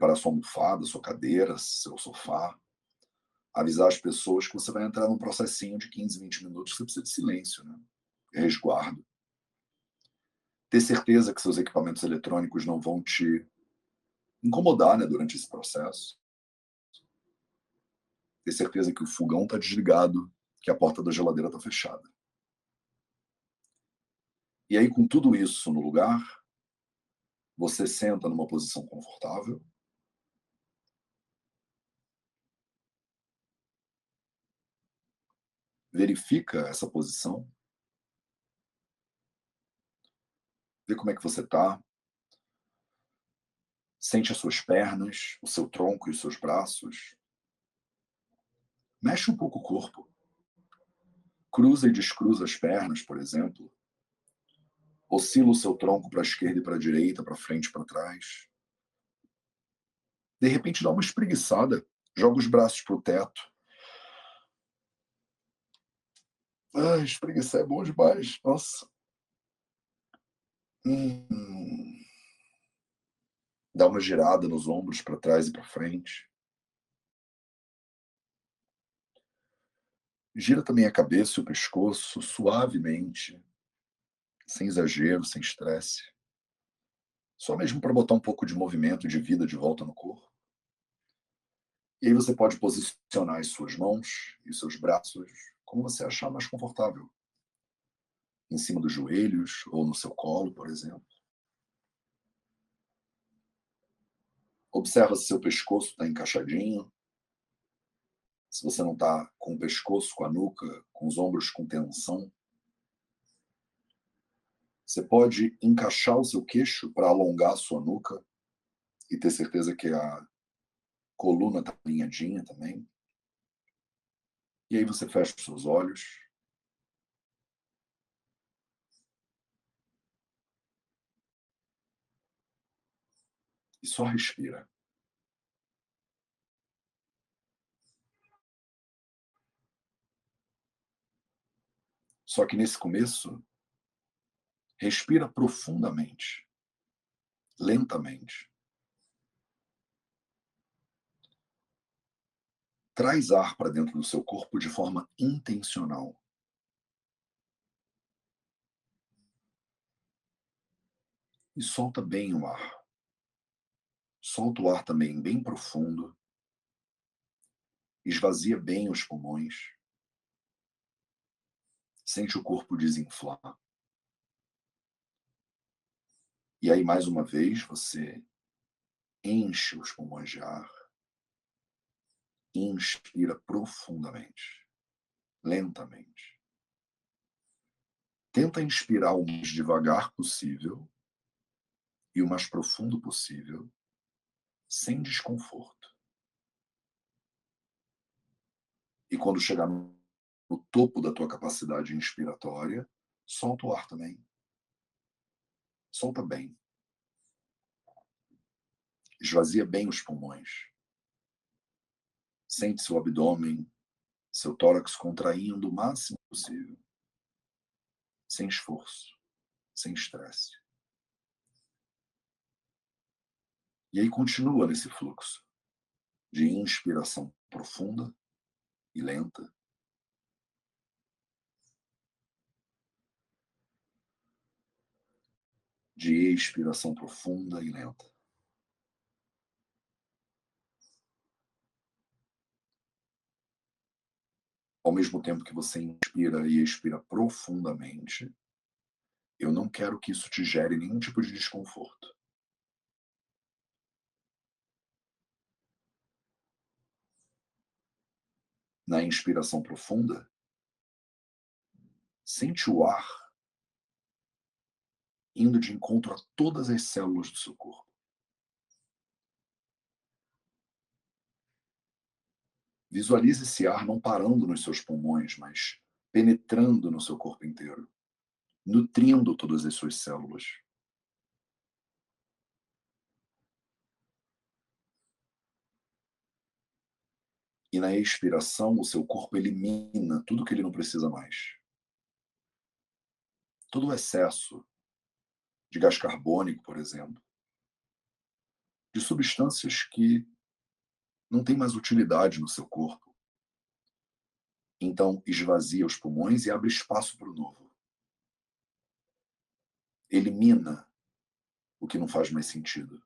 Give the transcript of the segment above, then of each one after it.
preparar sua almofada, sua cadeira, seu sofá. Avisar as pessoas que você vai entrar num processinho de 15, 20 minutos, você precisa de silêncio, né? resguardo. Ter certeza que seus equipamentos eletrônicos não vão te incomodar né, durante esse processo. Ter certeza que o fogão está desligado, que a porta da geladeira está fechada. E aí, com tudo isso no lugar, você senta numa posição confortável. Verifica essa posição. Vê como é que você está. Sente as suas pernas, o seu tronco e os seus braços. Mexe um pouco o corpo. Cruza e descruza as pernas, por exemplo. Oscila o seu tronco para a esquerda e para a direita, para frente e para trás. De repente dá uma espreguiçada, joga os braços para o teto. Ah, espreguiçar é bom demais. Nossa. Hum. Dá uma girada nos ombros para trás e para frente. Gira também a cabeça e o pescoço suavemente sem exagero, sem estresse. Só mesmo para botar um pouco de movimento, de vida de volta no corpo. E aí você pode posicionar as suas mãos e os seus braços como você achar mais confortável. Em cima dos joelhos ou no seu colo, por exemplo. Observa se seu pescoço está encaixadinho. Se você não está com o pescoço, com a nuca, com os ombros com tensão. Você pode encaixar o seu queixo para alongar a sua nuca e ter certeza que a coluna está alinhadinha também. E aí você fecha os seus olhos. E só respira. Só que nesse começo, Respira profundamente, lentamente. Traz ar para dentro do seu corpo de forma intencional. E solta bem o ar. Solta o ar também bem profundo. Esvazia bem os pulmões. Sente o corpo desinflar. E aí, mais uma vez, você enche os pulmões de ar, inspira profundamente, lentamente. Tenta inspirar o mais devagar possível e o mais profundo possível, sem desconforto. E quando chegar no topo da tua capacidade inspiratória, solta o ar também. Solta bem. Esvazia bem os pulmões. Sente seu abdômen, seu tórax contraindo o máximo possível. Sem esforço, sem estresse. E aí continua nesse fluxo de inspiração profunda e lenta de expiração profunda e lenta. Ao mesmo tempo que você inspira e expira profundamente, eu não quero que isso te gere nenhum tipo de desconforto. Na inspiração profunda, sente o ar indo de encontro a todas as células do seu corpo. Visualize esse ar não parando nos seus pulmões, mas penetrando no seu corpo inteiro, nutrindo todas as suas células. E na expiração, o seu corpo elimina tudo que ele não precisa mais. Todo o excesso de gás carbônico, por exemplo. de substâncias que não têm mais utilidade no seu corpo. Então, esvazia os pulmões e abre espaço para o novo. Elimina o que não faz mais sentido,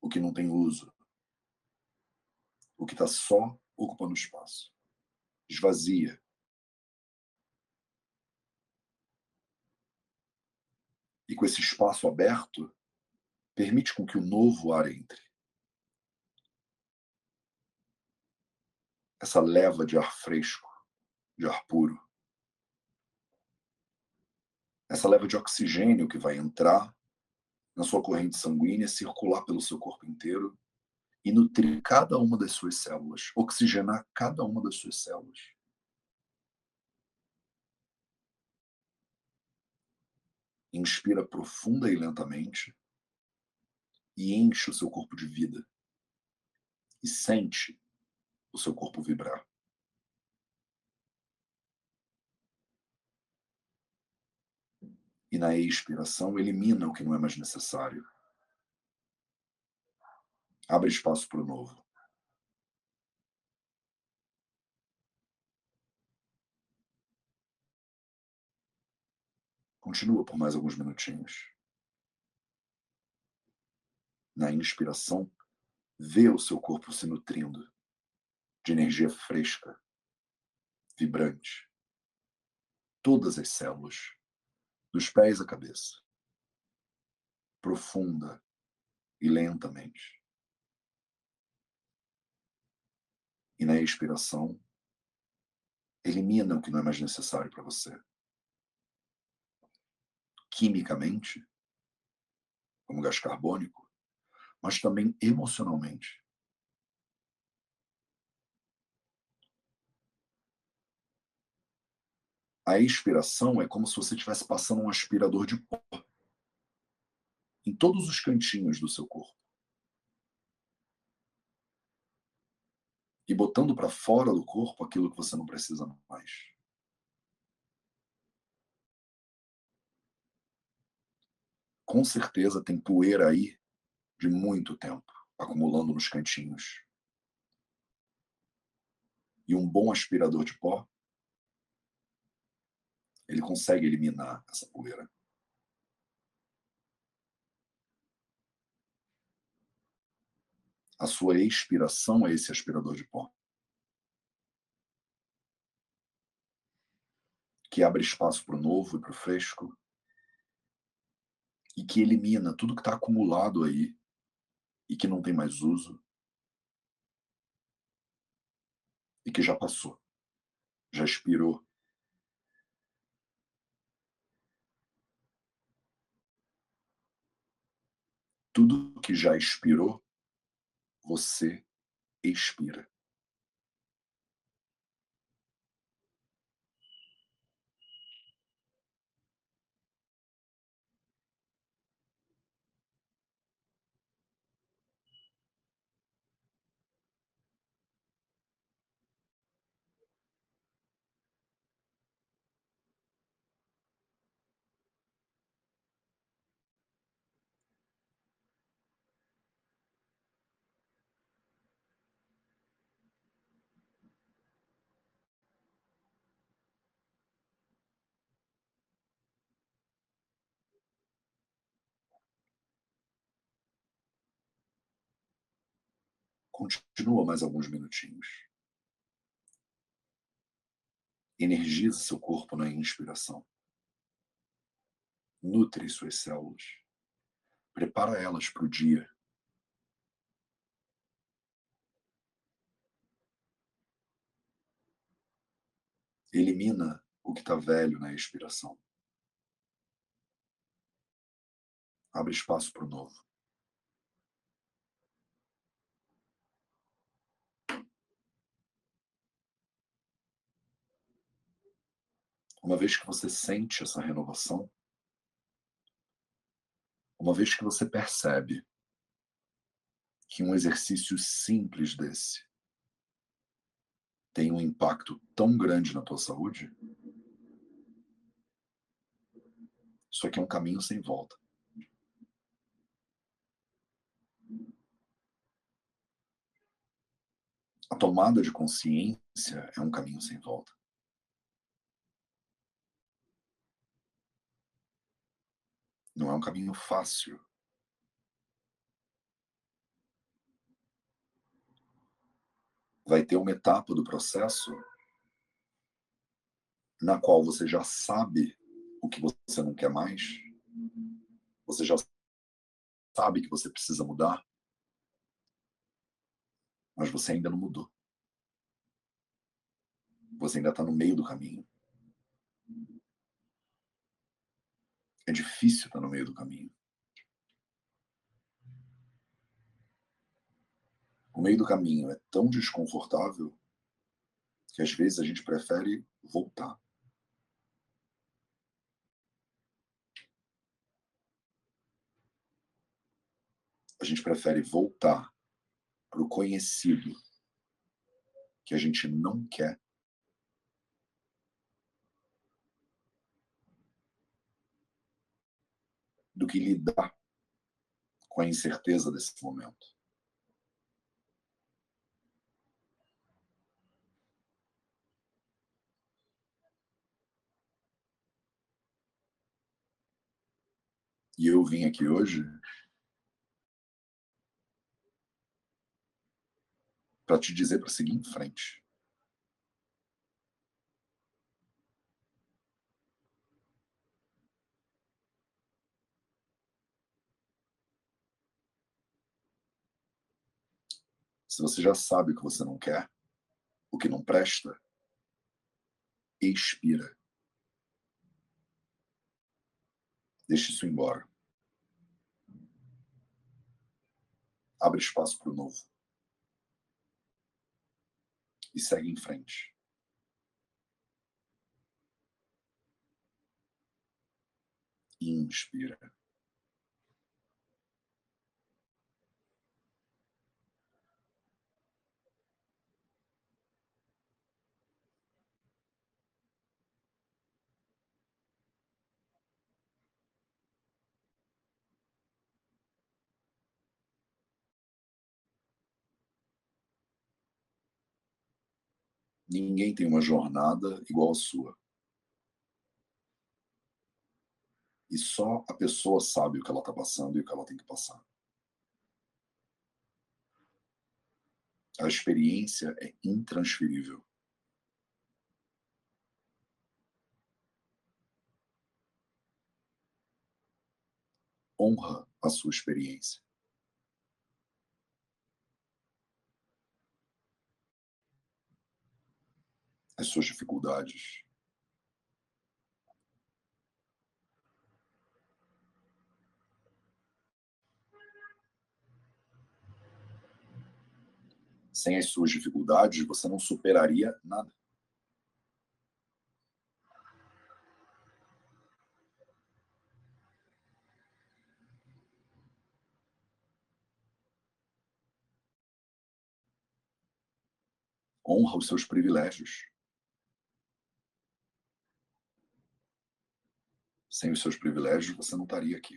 o que não tem uso, o que está só ocupando espaço. Esvazia. E com esse espaço aberto, permite com que o novo ar entre. Essa leva de ar fresco, de ar puro. Essa leva de oxigênio que vai entrar na sua corrente sanguínea, circular pelo seu corpo inteiro e nutrir cada uma das suas células, oxigenar cada uma das suas células. Inspira profunda e lentamente e enche o seu corpo de vida. E sente o seu corpo vibrar. E na expiração, elimina o que não é mais necessário. Abre espaço para o novo. Continua por mais alguns minutinhos na inspiração, vê o seu corpo se nutrindo de energia fresca, vibrante. Todas as células, dos pés à cabeça, profunda e lentamente. E na expiração, elimina o que não é mais necessário para você. Quimicamente, como gás carbônico, mas também emocionalmente. A expiração é como se você estivesse passando um aspirador de pó em todos os cantinhos do seu corpo. E botando para fora do corpo aquilo que você não precisa mais. Com certeza tem poeira aí de muito tempo, acumulando nos cantinhos. E um bom aspirador de pó, ele consegue eliminar essa poeira. A sua expiração é esse aspirador de pó. Que abre espaço para o novo e para o fresco. E que elimina tudo que está acumulado aí e que não tem mais uso e que já passou, já expirou. Tudo que já expirou, você expira. Continua mais alguns minutinhos. Energiza seu corpo na inspiração. Nutre suas células. Prepara elas para o dia. Elimina o que está velho na expiração. Abre espaço para o novo. uma vez que você sente essa renovação, uma vez que você percebe que um exercício simples desse tem um impacto tão grande na tua saúde, isso aqui é um caminho sem volta. A tomada de consciência é um caminho sem volta. Não é um caminho fácil. Vai ter uma etapa do processo na qual você já sabe o que você não quer mais, você já sabe que você precisa mudar, mas você ainda não mudou. Você ainda está no meio do caminho. É difícil estar no meio do caminho. O meio do caminho é tão desconfortável que às vezes a gente prefere voltar. A gente prefere voltar para o conhecido que a gente não quer que lidar com a incerteza desse momento. E eu vim aqui hoje para te dizer para seguir em frente. Se você já sabe o que você não quer, o que não presta, expira. Deixe isso embora. Abre espaço para o novo e segue em frente. Inspira. Ninguém tem uma jornada igual a sua. E só a pessoa sabe o que ela está passando e o que ela tem que passar. A experiência é intransferível. Honra a sua experiência. As suas dificuldades. Sem as suas dificuldades, você não superaria nada. honra os seus privilégios. Sem os seus privilégios, você não estaria aqui.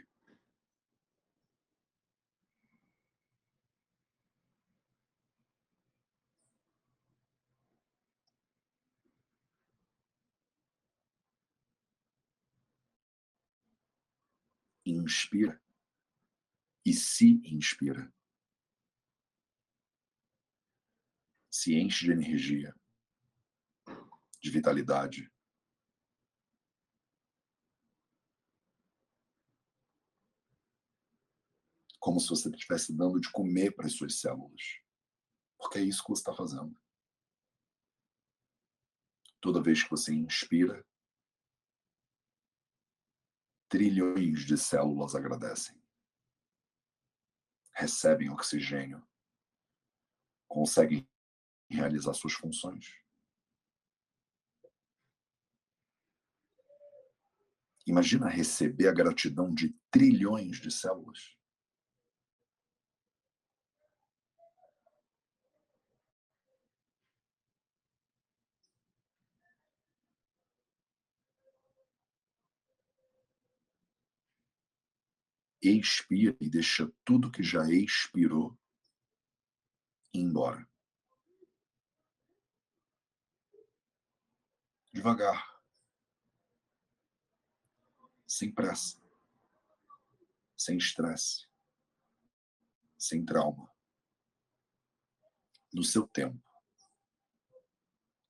Inspira e se inspira. Se enche de energia, de vitalidade, como se você estivesse dando de comer para as suas células. Porque é isso que você está fazendo. Toda vez que você inspira, trilhões de células agradecem. Recebem oxigênio. Conseguem realizar suas funções. Imagina receber a gratidão de trilhões de células. expira e deixa tudo que já expirou embora. Devagar. Sem pressa. Sem estresse. Sem trauma. No seu tempo.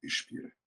Expira.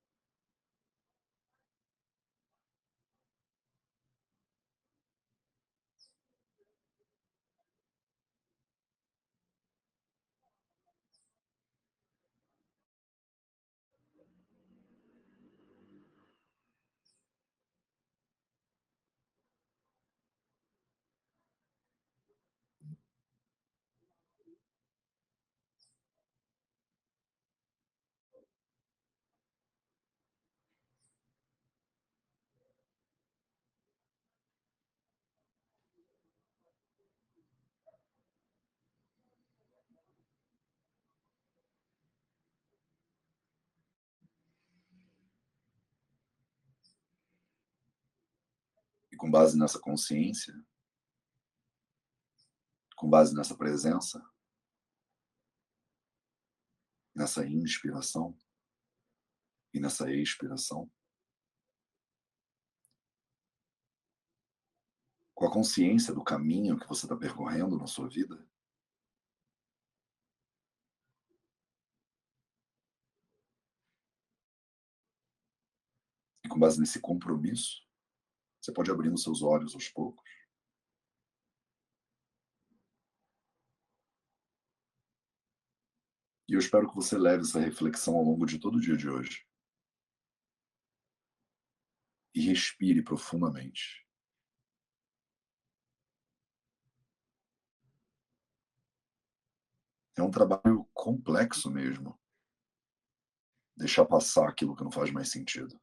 E com base nessa consciência, com base nessa presença, nessa inspiração? E nessa expiração, com a consciência do caminho que você está percorrendo na sua vida, e com base nesse compromisso, você pode abrir os seus olhos aos poucos. E eu espero que você leve essa reflexão ao longo de todo o dia de hoje. E respire profundamente. É um trabalho complexo mesmo. Deixar passar aquilo que não faz mais sentido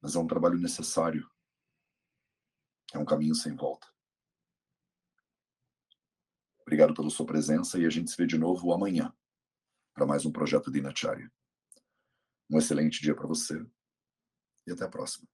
mas é um trabalho necessário. É um caminho sem volta. Obrigado pela sua presença e a gente se vê de novo amanhã para mais um projeto de Inacharya. Um excelente dia para você e até a próxima.